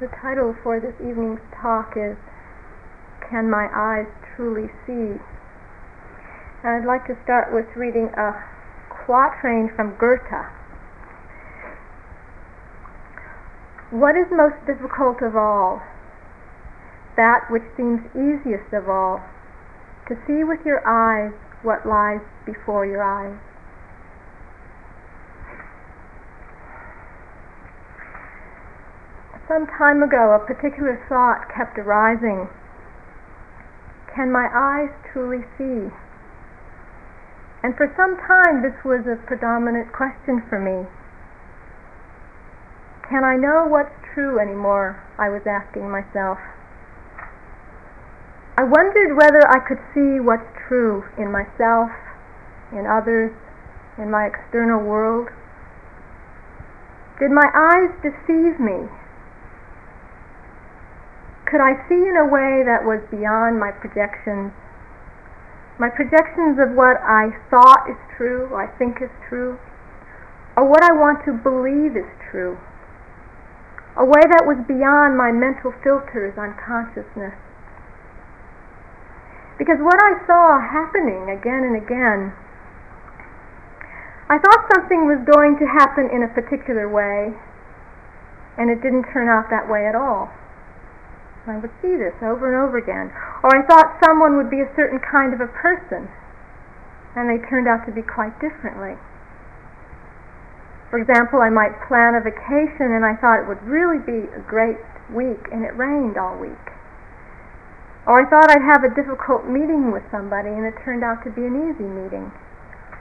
The title for this evening's talk is Can My Eyes Truly See? And I'd like to start with reading a quatrain from Goethe. What is most difficult of all? That which seems easiest of all, to see with your eyes what lies before your eyes. Some time ago, a particular thought kept arising Can my eyes truly see? And for some time, this was a predominant question for me. Can I know what's true anymore? I was asking myself. I wondered whether I could see what's true in myself, in others, in my external world. Did my eyes deceive me could I see in a way that was beyond my projections? My projections of what I thought is true, I think is true, or what I want to believe is true. A way that was beyond my mental filters on consciousness. Because what I saw happening again and again, I thought something was going to happen in a particular way, and it didn't turn out that way at all. I would see this over and over again. Or I thought someone would be a certain kind of a person, and they turned out to be quite differently. For example, I might plan a vacation and I thought it would really be a great week, and it rained all week. Or I thought I'd have a difficult meeting with somebody, and it turned out to be an easy meeting.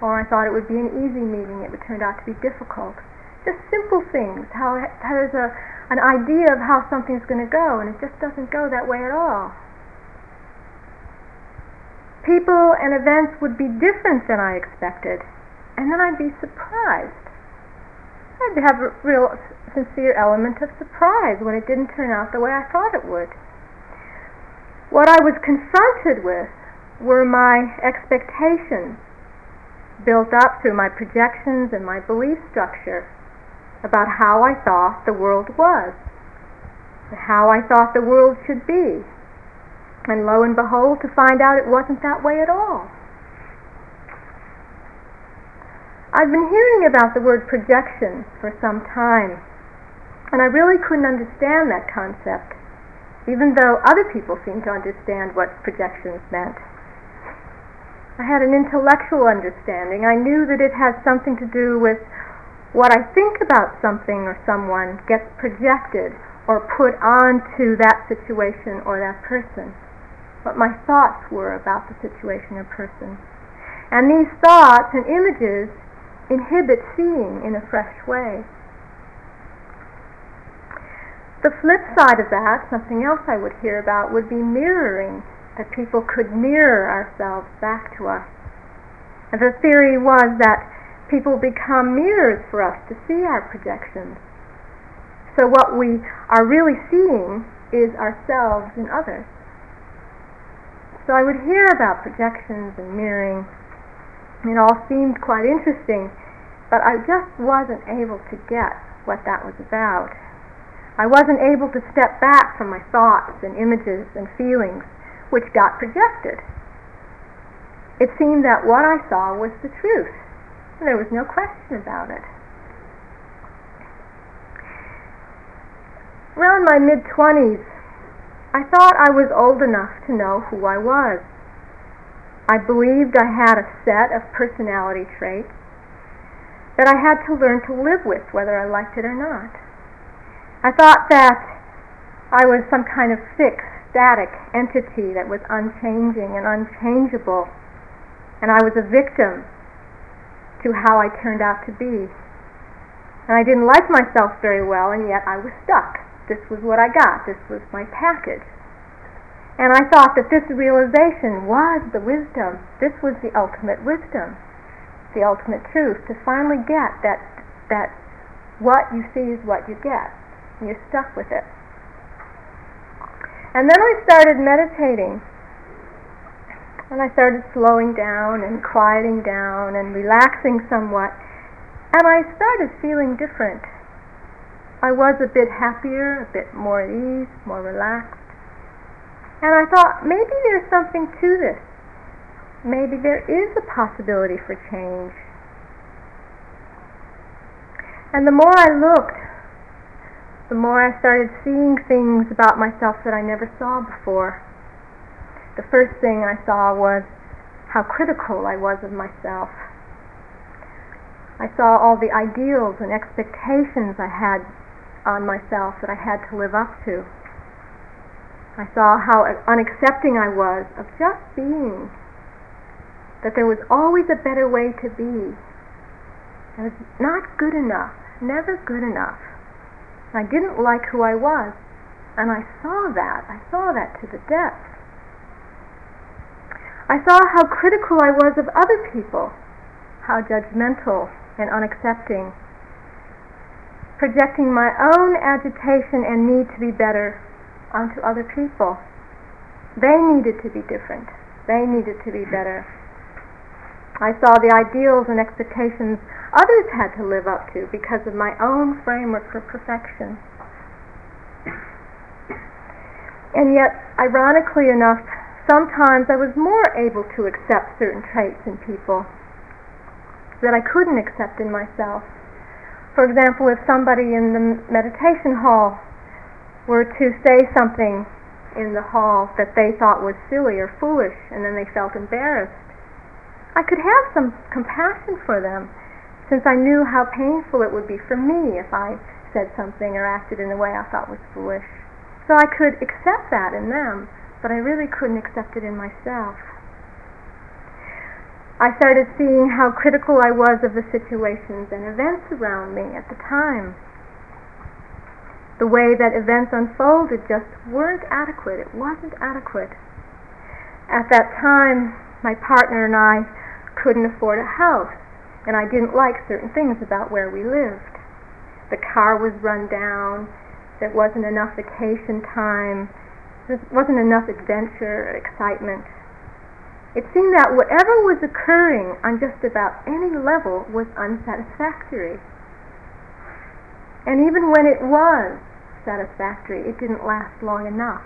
Or I thought it would be an easy meeting, it turned out to be difficult. Just simple things, how, how there's a, an idea of how something's going to go, and it just doesn't go that way at all. People and events would be different than I expected, and then I'd be surprised. I'd have a real sincere element of surprise when it didn't turn out the way I thought it would. What I was confronted with were my expectations built up through my projections and my belief structure about how I thought the world was, how I thought the world should be. And lo and behold, to find out it wasn't that way at all. I've been hearing about the word projection for some time, and I really couldn't understand that concept, even though other people seemed to understand what projections meant. I had an intellectual understanding. I knew that it had something to do with what I think about something or someone gets projected or put onto that situation or that person. What my thoughts were about the situation or person. And these thoughts and images inhibit seeing in a fresh way. The flip side of that, something else I would hear about, would be mirroring, that people could mirror ourselves back to us. And the theory was that people become mirrors for us to see our projections. So what we are really seeing is ourselves in others. So I would hear about projections and mirroring. It all seemed quite interesting, but I just wasn't able to get what that was about. I wasn't able to step back from my thoughts and images and feelings, which got projected. It seemed that what I saw was the truth there was no question about it. Around my mid 20s, I thought I was old enough to know who I was. I believed I had a set of personality traits that I had to learn to live with whether I liked it or not. I thought that I was some kind of fixed, static entity that was unchanging and unchangeable, and I was a victim to how I turned out to be. And I didn't like myself very well, and yet I was stuck. This was what I got, this was my package. And I thought that this realization was the wisdom. This was the ultimate wisdom, the ultimate truth, to finally get that, that what you see is what you get. And you're stuck with it. And then I started meditating and I started slowing down and quieting down and relaxing somewhat. And I started feeling different. I was a bit happier, a bit more at ease, more relaxed. And I thought, maybe there's something to this. Maybe there is a possibility for change. And the more I looked, the more I started seeing things about myself that I never saw before. The first thing I saw was how critical I was of myself I saw all the ideals and expectations I had on myself that I had to live up to. I saw how unaccepting I was of just being, that there was always a better way to be. I was not good enough, never good enough. I didn't like who I was, and I saw that. I saw that to the depth. I saw how critical I was of other people, how judgmental and unaccepting, projecting my own agitation and need to be better onto other people. They needed to be different. They needed to be better. I saw the ideals and expectations others had to live up to because of my own framework for perfection. And yet, ironically enough, sometimes I was more able to accept certain traits in people that I couldn't accept in myself. For example, if somebody in the meditation hall were to say something in the hall that they thought was silly or foolish and then they felt embarrassed, I could have some compassion for them since I knew how painful it would be for me if I said something or acted in a way I thought was foolish. So I could accept that in them, but I really couldn't accept it in myself. I started seeing how critical I was of the situations and events around me at the time. The way that events unfolded just weren't adequate. It wasn't adequate. At that time, my partner and I couldn't afford a house, and I didn't like certain things about where we lived. The car was run down, there wasn't enough vacation time, there wasn't enough adventure or excitement. It seemed that whatever was occurring on just about any level was unsatisfactory. And even when it was satisfactory, it didn't last long enough.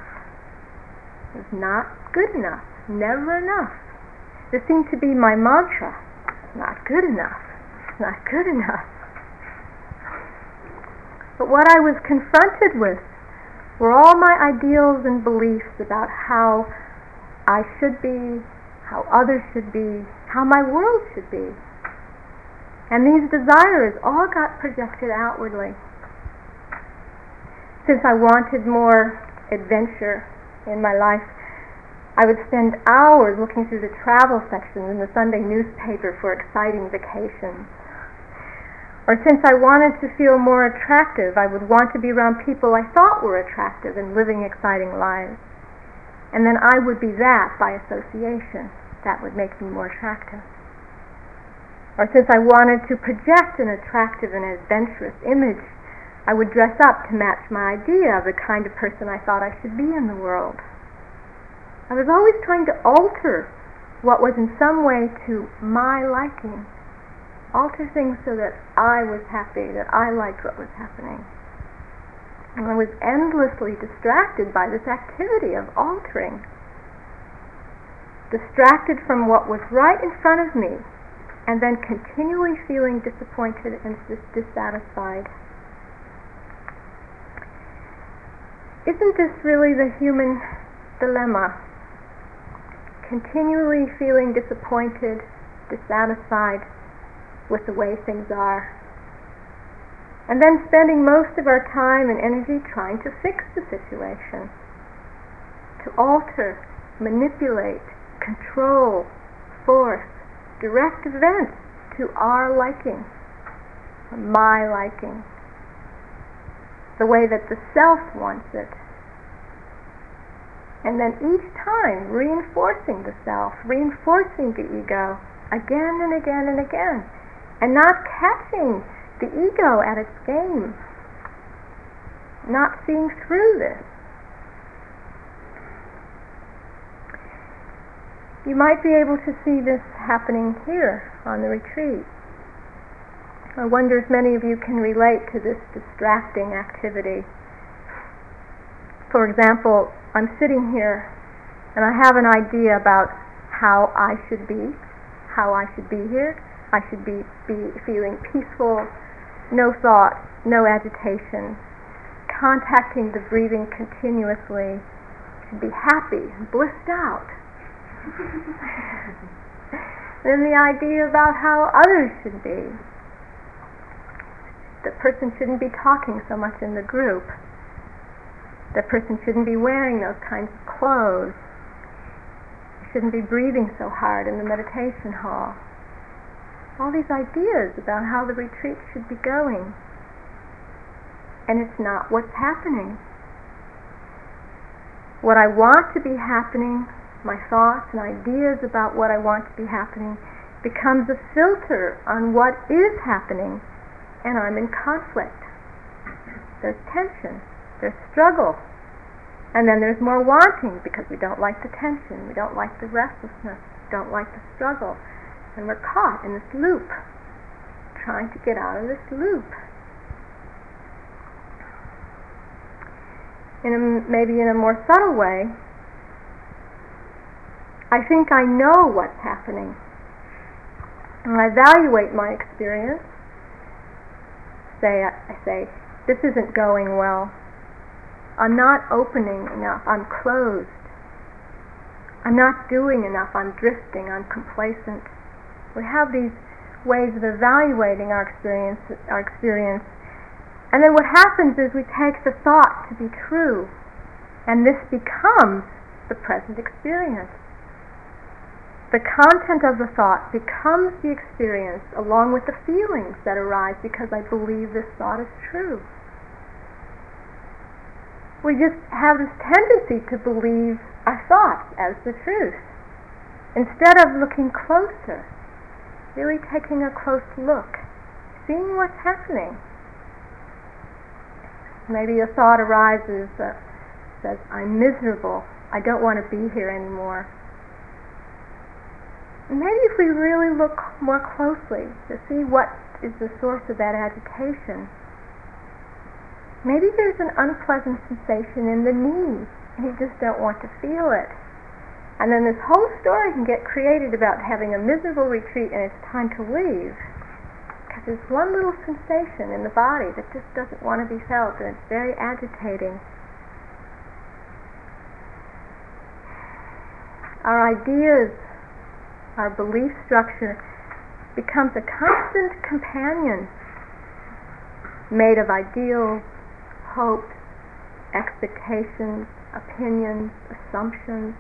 It was not good enough, never enough. This seemed to be my mantra. Not good enough. Not good enough. But what I was confronted with were all my ideals and beliefs about how I should be, how others should be, how my world should be. And these desires all got projected outwardly. Since I wanted more adventure in my life, I would spend hours looking through the travel sections in the Sunday newspaper for exciting vacations. Or since I wanted to feel more attractive, I would want to be around people I thought were attractive and living exciting lives and then I would be that by association. That would make me more attractive. Or since I wanted to project an attractive and adventurous image, I would dress up to match my idea of the kind of person I thought I should be in the world. I was always trying to alter what was in some way to my liking, alter things so that I was happy, that I liked what was happening. And I was endlessly distracted by this activity of altering. Distracted from what was right in front of me, and then continually feeling disappointed and dissatisfied. Isn't this really the human dilemma? Continually feeling disappointed, dissatisfied with the way things are and then spending most of our time and energy trying to fix the situation, to alter, manipulate, control, force, direct events to our liking, my liking, the way that the self wants it. And then each time reinforcing the self, reinforcing the ego again and again and again, and not catching the ego at its game, not seeing through this. You might be able to see this happening here on the retreat. I wonder if many of you can relate to this distracting activity. For example, I'm sitting here and I have an idea about how I should be, how I should be here. I should be, be feeling peaceful, no thought, no agitation, contacting the breathing continuously, should be happy, blissed out. then the idea about how others should be. The person shouldn't be talking so much in the group. The person shouldn't be wearing those kinds of clothes. Shouldn't be breathing so hard in the meditation hall. All these ideas about how the retreat should be going. And it's not what's happening. What I want to be happening, my thoughts and ideas about what I want to be happening, becomes a filter on what is happening, and I'm in conflict. There's tension there's struggle. And then there's more wanting because we don't like the tension, we don't like the restlessness, we don't like the struggle. And we're caught in this loop, trying to get out of this loop. In a, maybe in a more subtle way, I think I know what's happening. And I evaluate my experience. Say, I say, this isn't going well. I'm not opening enough. I'm closed. I'm not doing enough. I'm drifting. I'm complacent. We have these ways of evaluating our experience, our experience, and then what happens is we take the thought to be true, and this becomes the present experience. The content of the thought becomes the experience along with the feelings that arise because I believe this thought is true. We just have this tendency to believe our thoughts as the truth instead of looking closer, really taking a close look, seeing what's happening. Maybe a thought arises that says, I'm miserable, I don't want to be here anymore. maybe if we really look more closely to see what is the source of that agitation, maybe there's an unpleasant sensation in the knee and you just don't want to feel it. And then this whole story can get created about having a miserable retreat and it's time to leave. Because there's one little sensation in the body that just doesn't want to be felt and it's very agitating. Our ideas, our belief structure becomes a constant companion made of ideals, hopes, expectations, opinions, assumptions.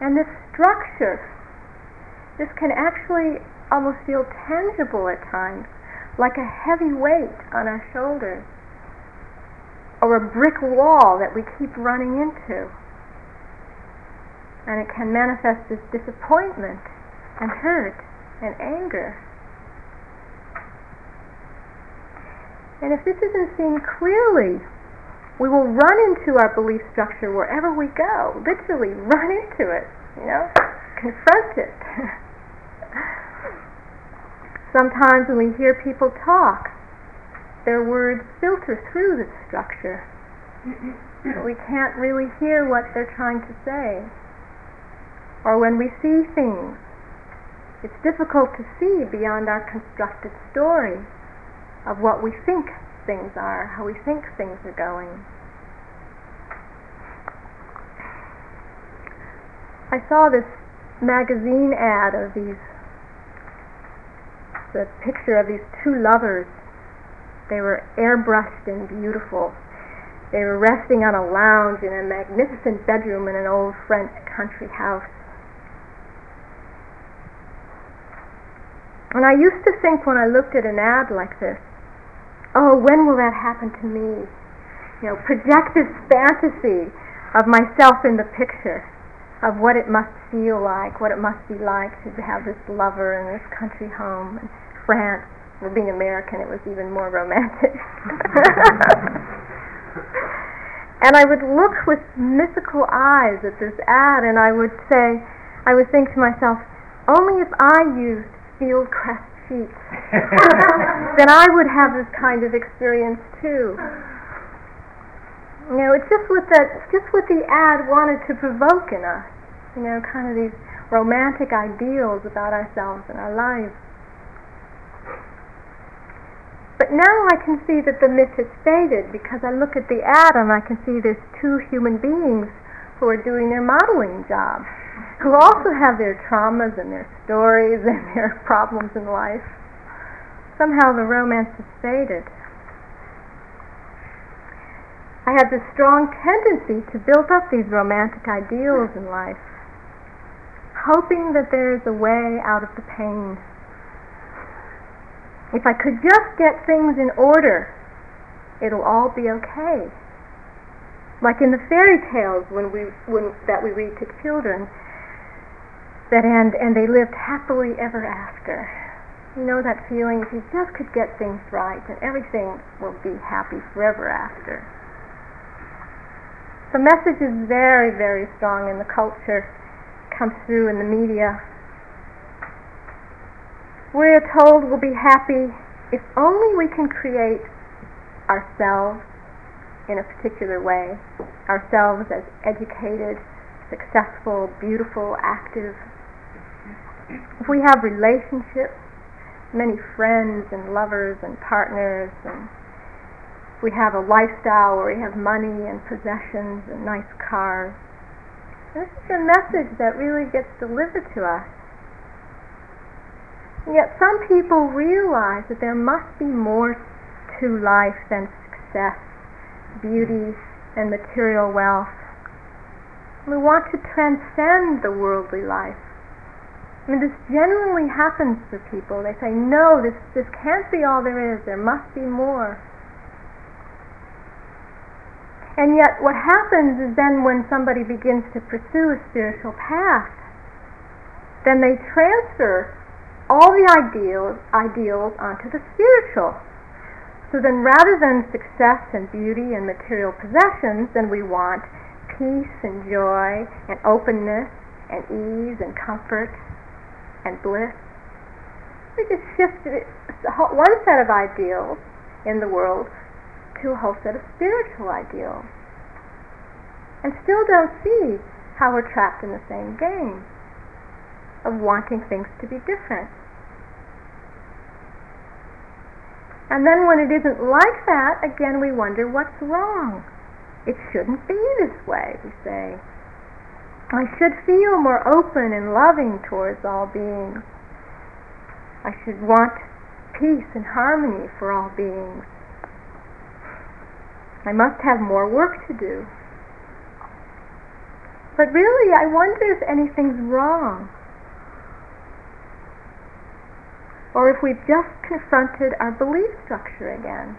And this structure, this can actually almost feel tangible at times, like a heavy weight on our shoulders, or a brick wall that we keep running into. And it can manifest as disappointment and hurt and anger. And if this isn't seen clearly, we will run into our belief structure wherever we go, literally run into it, you know, confront it. Sometimes when we hear people talk, their words filter through this structure. we can't really hear what they're trying to say. Or when we see things, it's difficult to see beyond our constructed story of what we think things are, how we think things are going. I saw this magazine ad of these, the picture of these two lovers. They were airbrushed and beautiful. They were resting on a lounge in a magnificent bedroom in an old French country house. And I used to think when I looked at an ad like this, oh, when will that happen to me? You know, project this fantasy of myself in the picture of what it must feel like, what it must be like to have this lover in this country home in France. Well, being American, it was even more romantic. and I would look with mystical eyes at this ad, and I would say, I would think to myself, only if I used Fieldcrest sheets, then I would have this kind of experience too. You know, it's just what that, just what the ad wanted to provoke in us. You know, kind of these romantic ideals about ourselves and our lives. But now I can see that the myth has faded because I look at the ad and I can see there's two human beings who are doing their modeling job, who also have their traumas and their stories and their problems in life. Somehow the romance has faded. I have this strong tendency to build up these romantic ideals in life, hoping that there's a way out of the pain if I could just get things in order, it'll all be okay. Like in the fairy tales when we when that we read to children that end and they lived happily ever after. You know that feeling if you just could get things right and everything will be happy forever after. The message is very, very strong in the culture, comes through in the media, we are told we'll be happy if only we can create ourselves in a particular way, ourselves as educated, successful, beautiful, active. If we have relationships, many friends and lovers and partners, and we have a lifestyle where we have money and possessions and nice cars. This is a message that really gets delivered to us Yet some people realize that there must be more to life than success, beauty, and material wealth. We want to transcend the worldly life. I mean, this genuinely happens for people. They say, no, this, this can't be all there is. There must be more. And yet, what happens is then when somebody begins to pursue a spiritual path, then they transfer all the ideals, ideals onto the spiritual. So then rather than success and beauty and material possessions, then we want peace and joy and openness and ease and comfort and bliss. We just shifted one set of ideals in the world to a whole set of spiritual ideals. And still don't see how we're trapped in the same game of wanting things to be different. And then when it isn't like that, again we wonder what's wrong. It shouldn't be this way, we say. I should feel more open and loving towards all beings. I should want peace and harmony for all beings. I must have more work to do. But really, I wonder if anything's wrong. or if we've just confronted our belief structure again.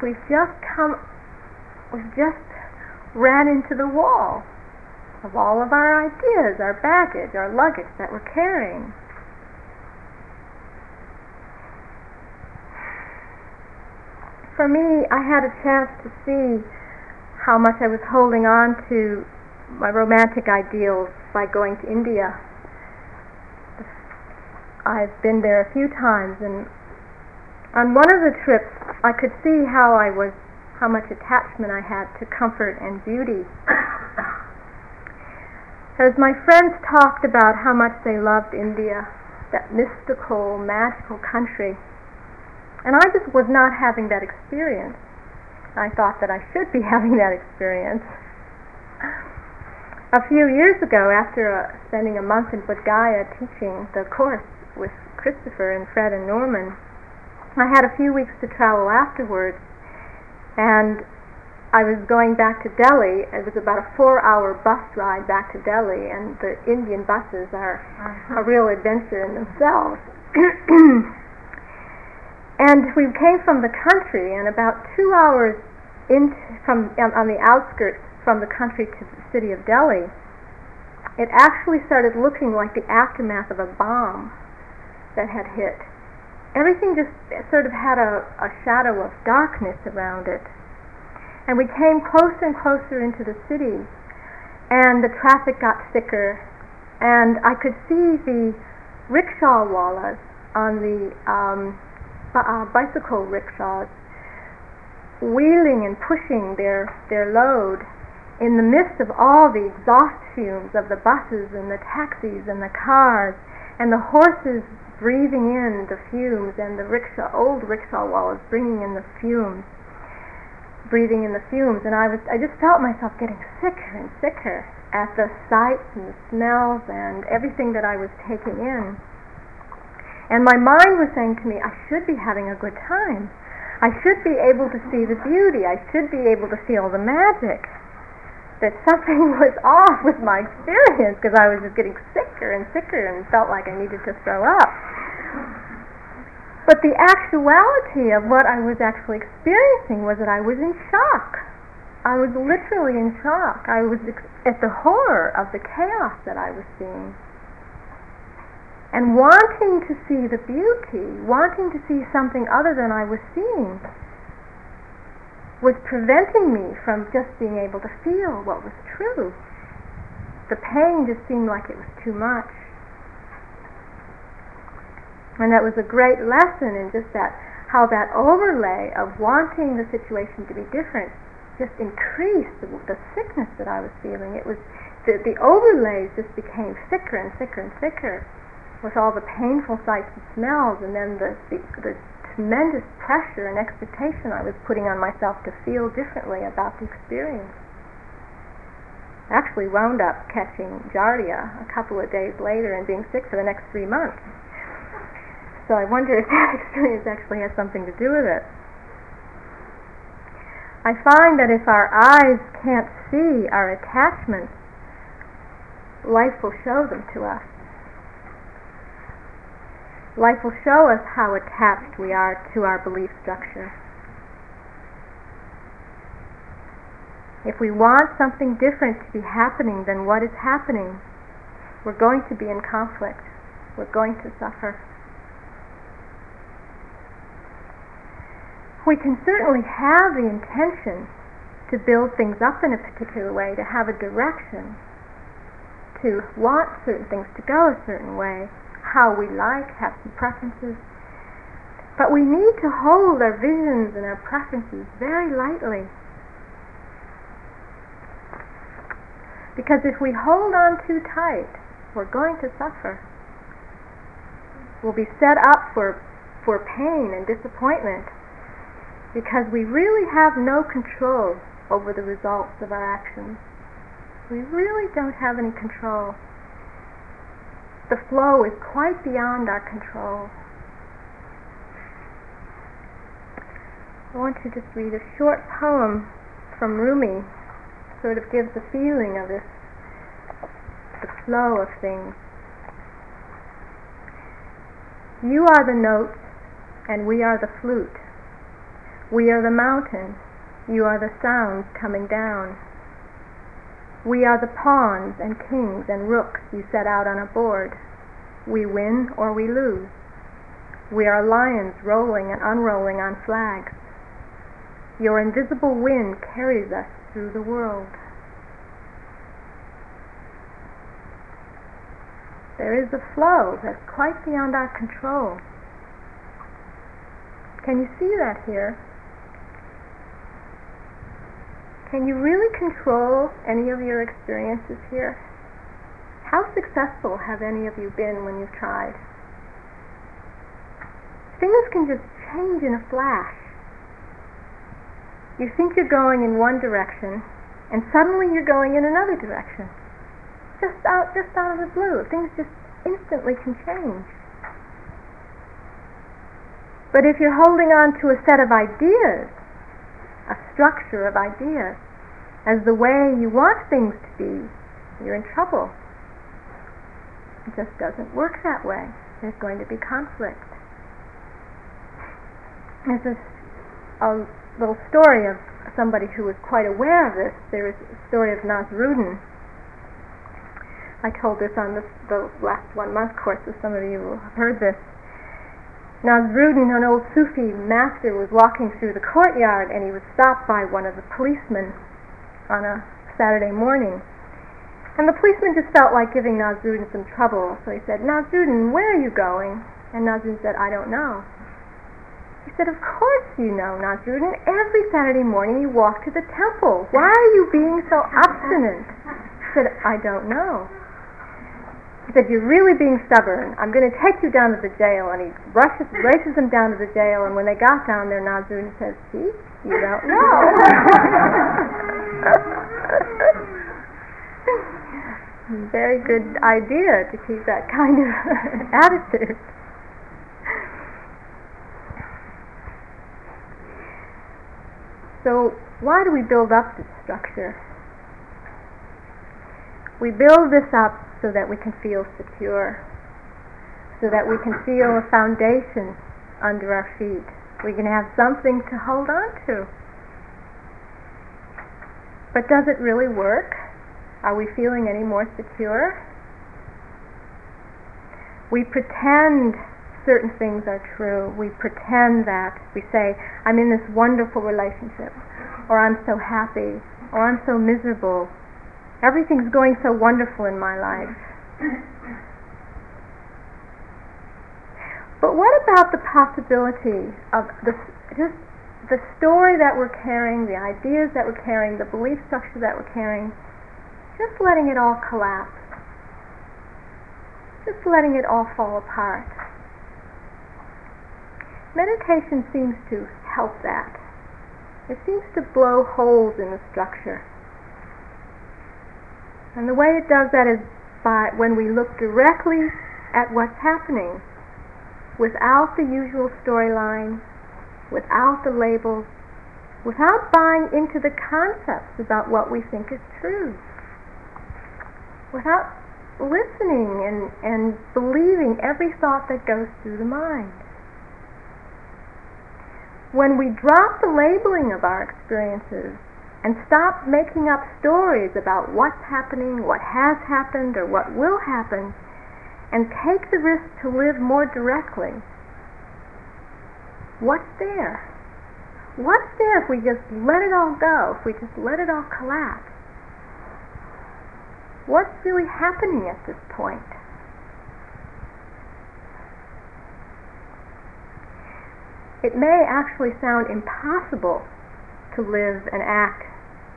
We've just come, we've just ran into the wall of all of our ideas, our baggage, our luggage that we're carrying. For me, I had a chance to see how much I was holding on to my romantic ideals by going to India I've been there a few times, and on one of the trips, I could see how I was, how much attachment I had to comfort and beauty. As my friends talked about how much they loved India, that mystical, magical country, and I just was not having that experience. I thought that I should be having that experience. A few years ago, after uh, spending a month in Bodh Gaya teaching the course, with Christopher and Fred and Norman, I had a few weeks to travel afterwards, and I was going back to Delhi. It was about a four-hour bus ride back to Delhi, and the Indian buses are a real adventure in themselves. and we came from the country, and about two hours in from on the outskirts from the country to the city of Delhi, it actually started looking like the aftermath of a bomb that had hit. Everything just sort of had a, a shadow of darkness around it. And we came closer and closer into the city, and the traffic got thicker, and I could see the rickshaw wallahs on the um, uh, bicycle rickshaws, wheeling and pushing their, their load in the midst of all the exhaust fumes of the buses and the taxis and the cars and the horses breathing in the fumes and the rickshaw, old rickshaw wallahs bringing in the fumes breathing in the fumes, and I was I just felt myself getting sicker and sicker at the sights and the smells and everything that I was taking in. And my mind was saying to me, I should be having a good time. I should be able to see the beauty. I should be able to feel the magic. That something was off with my experience because I was just getting sicker and sicker and felt like I needed to throw up. But the actuality of what I was actually experiencing was that I was in shock. I was literally in shock. I was at the horror of the chaos that I was seeing. And wanting to see the beauty, wanting to see something other than I was seeing, was preventing me from just being able to feel what was true. The pain just seemed like it was too much. And that was a great lesson in just that, how that overlay of wanting the situation to be different just increased the, the sickness that I was feeling. It was the, the overlays just became thicker and thicker and thicker with all the painful sights and smells, and then the, the, the tremendous pressure and expectation I was putting on myself to feel differently about the experience. I actually wound up catching Giardia a couple of days later and being sick for the next three months. So I wonder if that experience actually has something to do with it. I find that if our eyes can't see our attachments, life will show them to us. Life will show us how attached we are to our belief structure. If we want something different to be happening than what is happening, we're going to be in conflict. We're going to suffer. we can certainly have the intention to build things up in a particular way, to have a direction, to want certain things to go a certain way, how we like, have some preferences. But we need to hold our visions and our preferences very lightly. Because if we hold on too tight, we're going to suffer. We'll be set up for, for pain and disappointment because we really have no control over the results of our actions. We really don't have any control. The flow is quite beyond our control. I want to just read a short poem from Rumi, sort of gives a feeling of this, the flow of things. You are the notes, and we are the flute. We are the mountain, you are the sounds coming down. We are the pawns and kings and rooks you set out on a board. We win or we lose. We are lions rolling and unrolling on flags. Your invisible wind carries us through the world. There is a flow that's quite beyond our control. Can you see that here? Can you really control any of your experiences here? How successful have any of you been when you've tried? Things can just change in a flash. You think you're going in one direction, and suddenly you're going in another direction. Just out, just out of the blue, things just instantly can change. But if you're holding on to a set of ideas, a structure of ideas, as the way you want things to be, you're in trouble. It just doesn't work that way. There's going to be conflict. There's a, little story of somebody who was quite aware of this. There is a story of Nasruddin. I told this on the, the last one month course, so some of you have heard this. Nasruddin, an old Sufi master, was walking through the courtyard and he was stopped by one of the policemen on a Saturday morning. And the policeman just felt like giving Nasruddin some trouble, so he said, Nasruddin, where are you going? And Nazrun said, I don't know. He said, Of course you know, Nazrun. Every Saturday morning you walk to the temple. Why are you being so obstinate? He said, I don't know. He said, You're really being stubborn. I'm going to take you down to the jail. And he rushes, races them down to the jail. And when they got down there, Nazrun says, See, you don't know. Very good idea to keep that kind of attitude. So, why do we build up this structure? We build this up so that we can feel secure, so that we can feel a foundation under our feet. We can have something to hold on to. But does it really work? Are we feeling any more secure? We pretend certain things are true. We pretend that. We say, I'm in this wonderful relationship, or I'm so happy, or I'm so miserable. Everything's going so wonderful in my life. But what about the possibility of this, just the story that we're carrying, the ideas that we're carrying, the belief structure that we're carrying, just letting it all collapse, just letting it all fall apart? Meditation seems to help that. It seems to blow holes in the structure. And the way it does that is by when we look directly at what's happening without the usual storyline, without the labels, without buying into the concepts about what we think is true, without listening and, and believing every thought that goes through the mind. When we drop the labeling of our experiences and stop making up stories about what's happening, what has happened, or what will happen, and take the risk to live more directly, what's there? What's there if we just let it all go, if we just let it all collapse? What's really happening at this point? it may actually sound impossible to live and act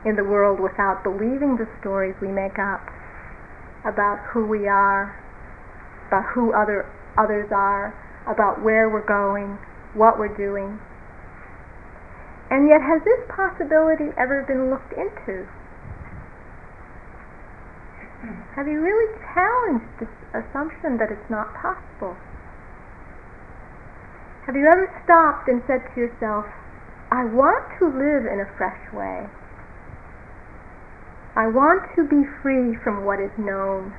in the world without believing the stories we make up about who we are, about who other others are, about where we're going, what we're doing. And yet has this possibility ever been looked into? Have you really challenged this assumption that it's not possible? Have you ever stopped and said to yourself, I want to live in a fresh way. I want to be free from what is known.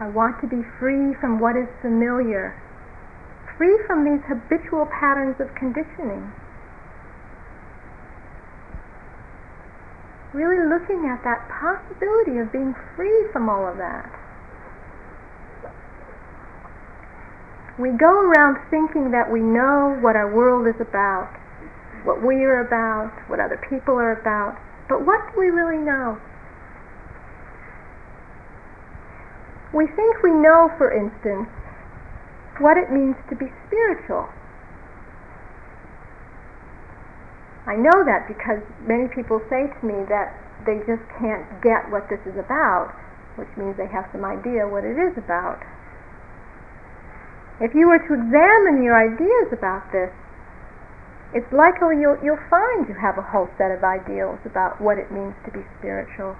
I want to be free from what is familiar, free from these habitual patterns of conditioning. Really looking at that possibility of being free from all of that. we go around thinking that we know what our world is about, what we are about, what other people are about, but what do we really know? We think we know, for instance, what it means to be spiritual. I know that because many people say to me that they just can't get what this is about, which means they have some idea what it is about. If you were to examine your ideas about this, it's likely you'll, you'll find you have a whole set of ideals about what it means to be spiritual.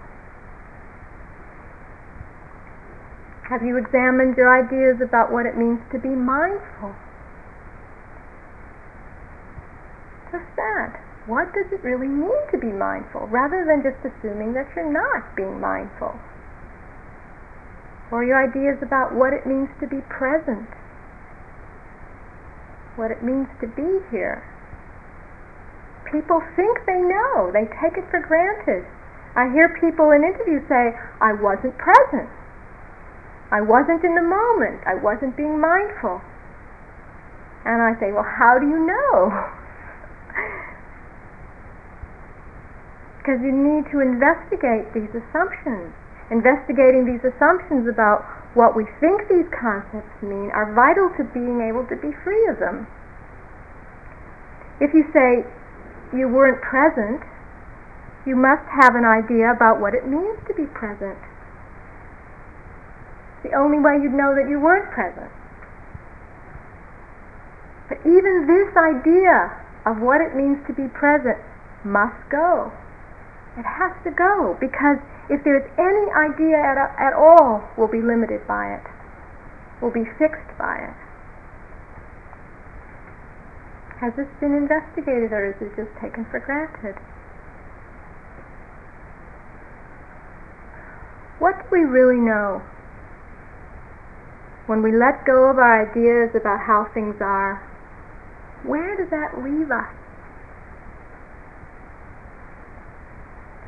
Have you examined your ideas about what it means to be mindful? Just that. What does it really mean to be mindful, rather than just assuming that you're not being mindful? Or your ideas about what it means to be present what it means to be here. People think they know, they take it for granted. I hear people in interviews say, I wasn't present. I wasn't in the moment. I wasn't being mindful. And I say, well, how do you know? Because you need to investigate these assumptions. Investigating these assumptions about what we think these concepts mean are vital to being able to be free of them. If you say you weren't present, you must have an idea about what it means to be present. The only way you'd know that you weren't present. But even this idea of what it means to be present must go. It has to go because if there's any idea at, at all, we'll be limited by it. We'll be fixed by it. Has this been investigated or is it just taken for granted? What do we really know? When we let go of our ideas about how things are, where does that leave us?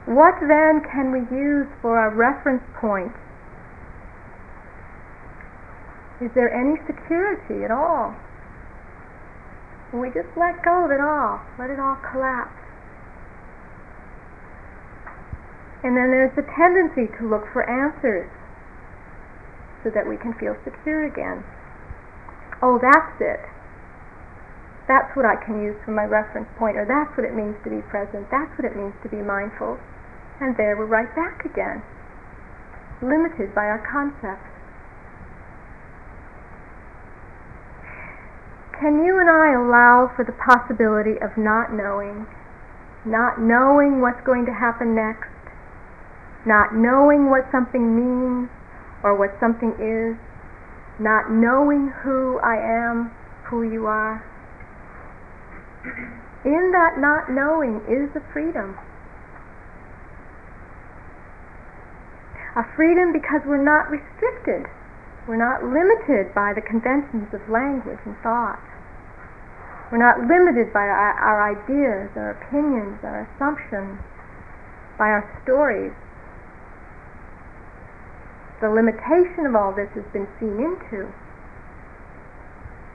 What then can we use for our reference point? Is there any security at all? we just let go of it all, let it all collapse. And then there's the tendency to look for answers so that we can feel secure again. Oh, that's it. That's what I can use for my reference point, or that's what it means to be present, that's what it means to be mindful. And there we're right back again, limited by our concepts. Can you and I allow for the possibility of not knowing, not knowing what's going to happen next, not knowing what something means or what something is, not knowing who I am, who you are? In that not knowing is a freedom. A freedom because we're not restricted. We're not limited by the conventions of language and thought. We're not limited by our, our ideas, our opinions, our assumptions, by our stories. The limitation of all this has been seen into.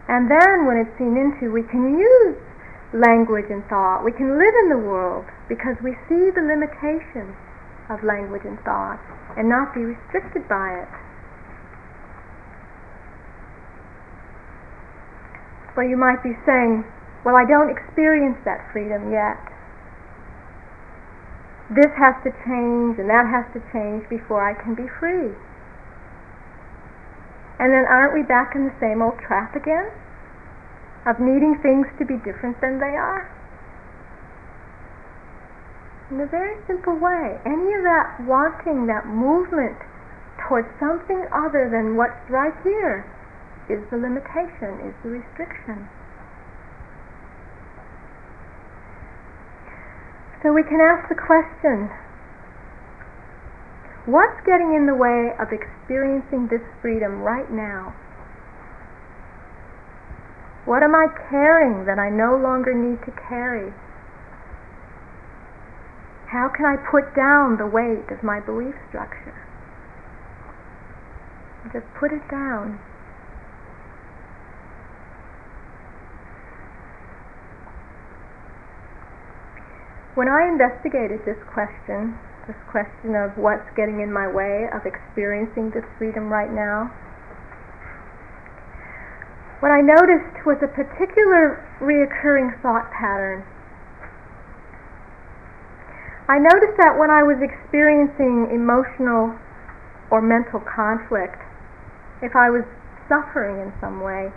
And then when it's seen into, we can use language and thought. We can live in the world because we see the limitations of language and thought and not be restricted by it. Well, you might be saying, well, I don't experience that freedom yet. This has to change and that has to change before I can be free. And then aren't we back in the same old trap again? of needing things to be different than they are? In a very simple way, any of that wanting, that movement towards something other than what's right here is the limitation, is the restriction. So we can ask the question what's getting in the way of experiencing this freedom right now? What am I carrying that I no longer need to carry? How can I put down the weight of my belief structure? Just put it down. When I investigated this question, this question of what's getting in my way of experiencing this freedom right now, what I noticed was a particular reoccurring thought pattern. I noticed that when I was experiencing emotional or mental conflict, if I was suffering in some way,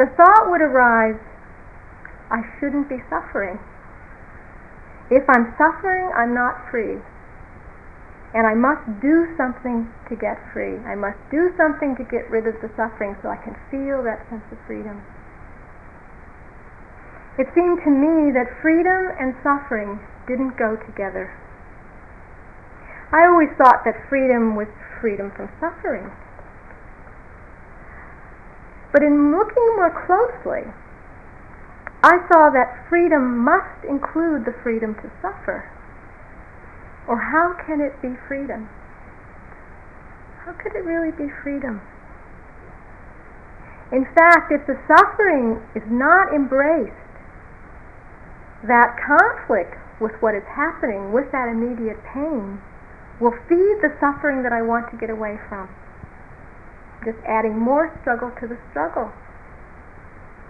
the thought would arise, I shouldn't be suffering. If I'm suffering, I'm not free and I must do something to get free. I must do something to get rid of the suffering so I can feel that sense of freedom. It seemed to me that freedom and suffering didn't go together. I always thought that freedom was freedom from suffering. But in looking more closely, I saw that freedom must include the freedom to suffer. Or how can it be freedom? How could it really be freedom? In fact, if the suffering is not embraced, that conflict with what is happening, with that immediate pain, will feed the suffering that I want to get away from. just adding more struggle to the struggle.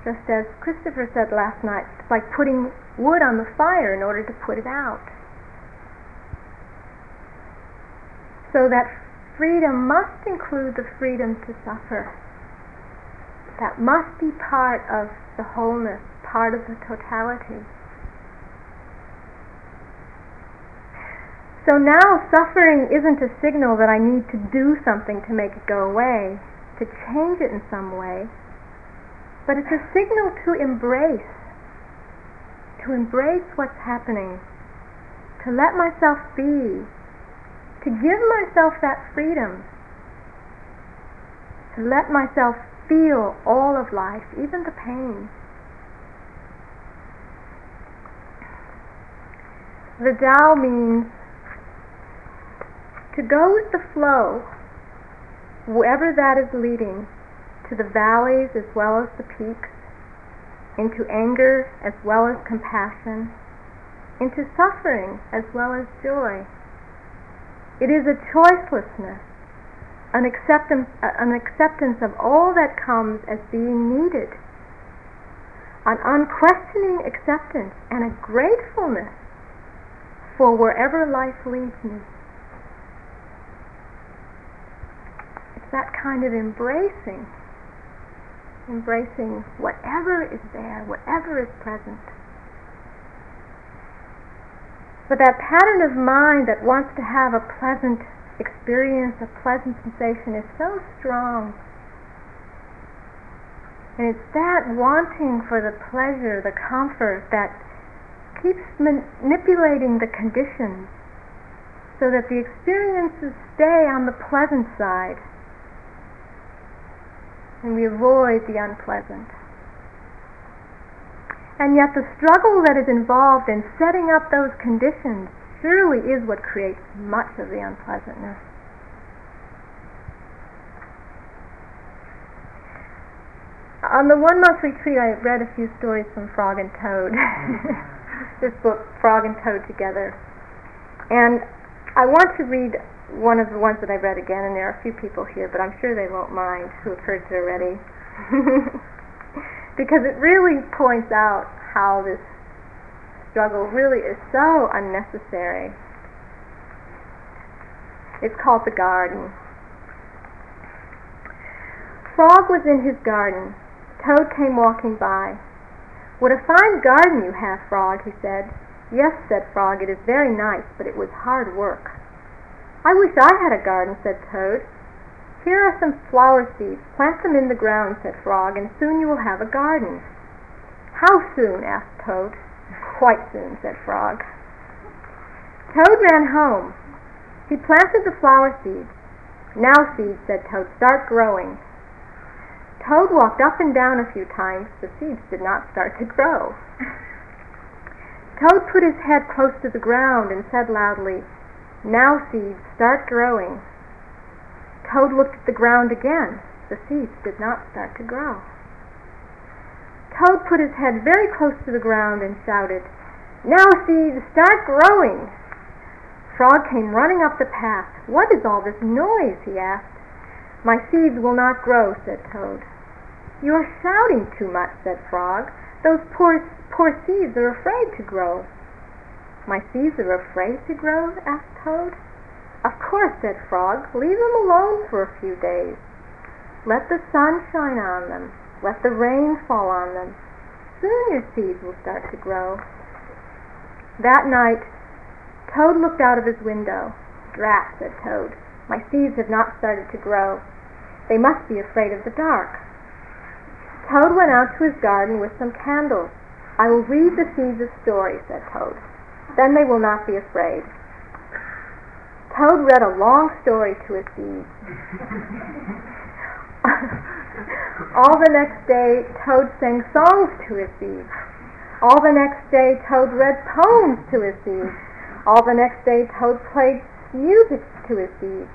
Just as Christopher said last night, it's like putting wood on the fire in order to put it out. So that freedom must include the freedom to suffer. That must be part of the wholeness, part of the totality. So now suffering isn't a signal that I need to do something to make it go away, to change it in some way, but it's a signal to embrace, to embrace what's happening, to let myself be, to give myself that freedom, to let myself feel all of life, even the pain. The Tao means to go with the flow, wherever that is leading, to the valleys as well as the peaks, into anger as well as compassion, into suffering as well as joy. It is a choicelessness, an acceptance, an acceptance of all that comes as being needed, an unquestioning acceptance, and a gratefulness for wherever life leads me. It's that kind of embracing, embracing whatever is there, whatever is present. But that pattern of mind that wants to have a pleasant experience, a pleasant sensation is so strong. And it's that wanting for the pleasure, the comfort, that keeps manipulating the conditions so that the experiences stay on the pleasant side and we avoid the unpleasant. And yet the struggle that is involved in setting up those conditions surely is what creates much of the unpleasantness. On the one month retreat, I read a few stories from Frog and Toad. this book, Frog and Toad Together. And I want to read one of the ones that I read again, and there are a few people here, but I'm sure they won't mind who have heard it already. because it really points out how this struggle really is so unnecessary. It's called The Garden. Frog was in his garden. Toad came walking by. What a fine garden you have, Frog, he said. Yes, said Frog, it is very nice, but it was hard work. I wish I had a garden, said Toad. Here are some flower seeds. Plant them in the ground, said Frog, and soon you will have a garden. How soon? asked Toad. Quite soon, said Frog. Toad ran home. He planted the flower seeds. Now, seeds, said Toad, start growing. Toad walked up and down a few times. The seeds did not start to grow. Toad put his head close to the ground and said loudly, now seeds start growing. Toad looked at the ground again. The seeds did not start to grow. Toad put his head very close to the ground and shouted, Now seeds start growing. Frog came running up the path. What is all this noise? he asked. My seeds will not grow, said Toad. You are shouting too much, said Frog. Those poor, poor seeds are afraid to grow. My seeds are afraid to grow? asked Toad. Of course, said Frog. Leave them alone for a few days. Let the sun shine on them. Let the rain fall on them. Soon your seeds will start to grow. That night, Toad looked out of his window. Drat, said Toad. My seeds have not started to grow. They must be afraid of the dark. Toad went out to his garden with some candles. I will read the seeds a story, said Toad. Then they will not be afraid. Toad read a long story to his seeds. All the next day, Toad sang songs to his seeds. All the next day, Toad read poems to his seeds. All the next day, Toad played music to his seeds.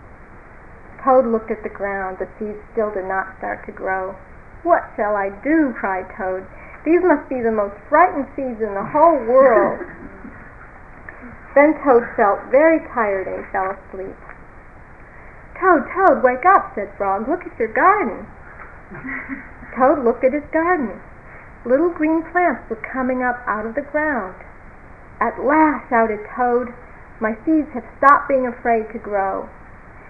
Toad looked at the ground. The seeds still did not start to grow. What shall I do? cried Toad. These must be the most frightened seeds in the whole world. Then Toad felt very tired and fell asleep. Toad, Toad, wake up, said Frog. Look at your garden. Toad looked at his garden. Little green plants were coming up out of the ground. At last, shouted Toad, my seeds have stopped being afraid to grow.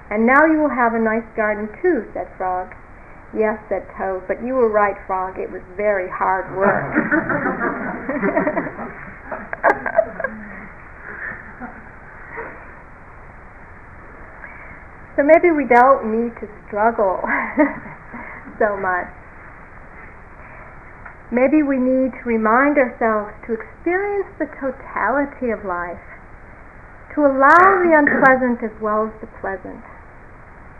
And now you will have a nice garden too, said Frog. Yes, said Toad, but you were right, Frog. It was very hard work. so maybe we don't need to struggle so much. Maybe we need to remind ourselves to experience the totality of life, to allow the unpleasant as well as the pleasant,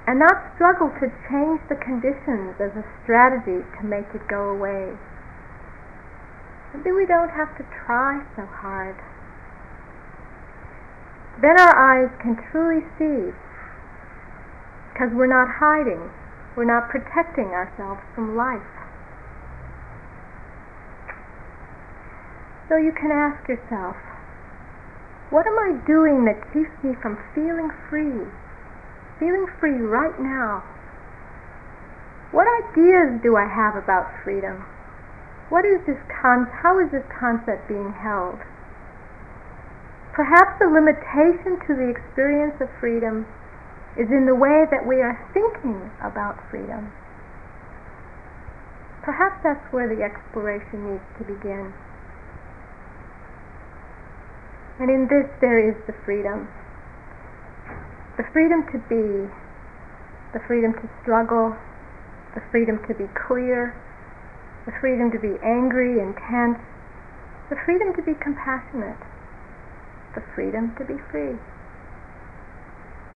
and not struggle to change the conditions as a strategy to make it go away. Maybe we don't have to try so hard. Then our eyes can truly see because we're not hiding, we're not protecting ourselves from life. So you can ask yourself, what am I doing that keeps me from feeling free? Feeling free right now. What ideas do I have about freedom? What is this con- how is this concept being held? Perhaps the limitation to the experience of freedom is in the way that we are thinking about freedom. Perhaps that's where the exploration needs to begin. And in this there is the freedom. The freedom to be, the freedom to struggle, the freedom to be clear, the freedom to be angry, intense, the freedom to be compassionate, the freedom to be free.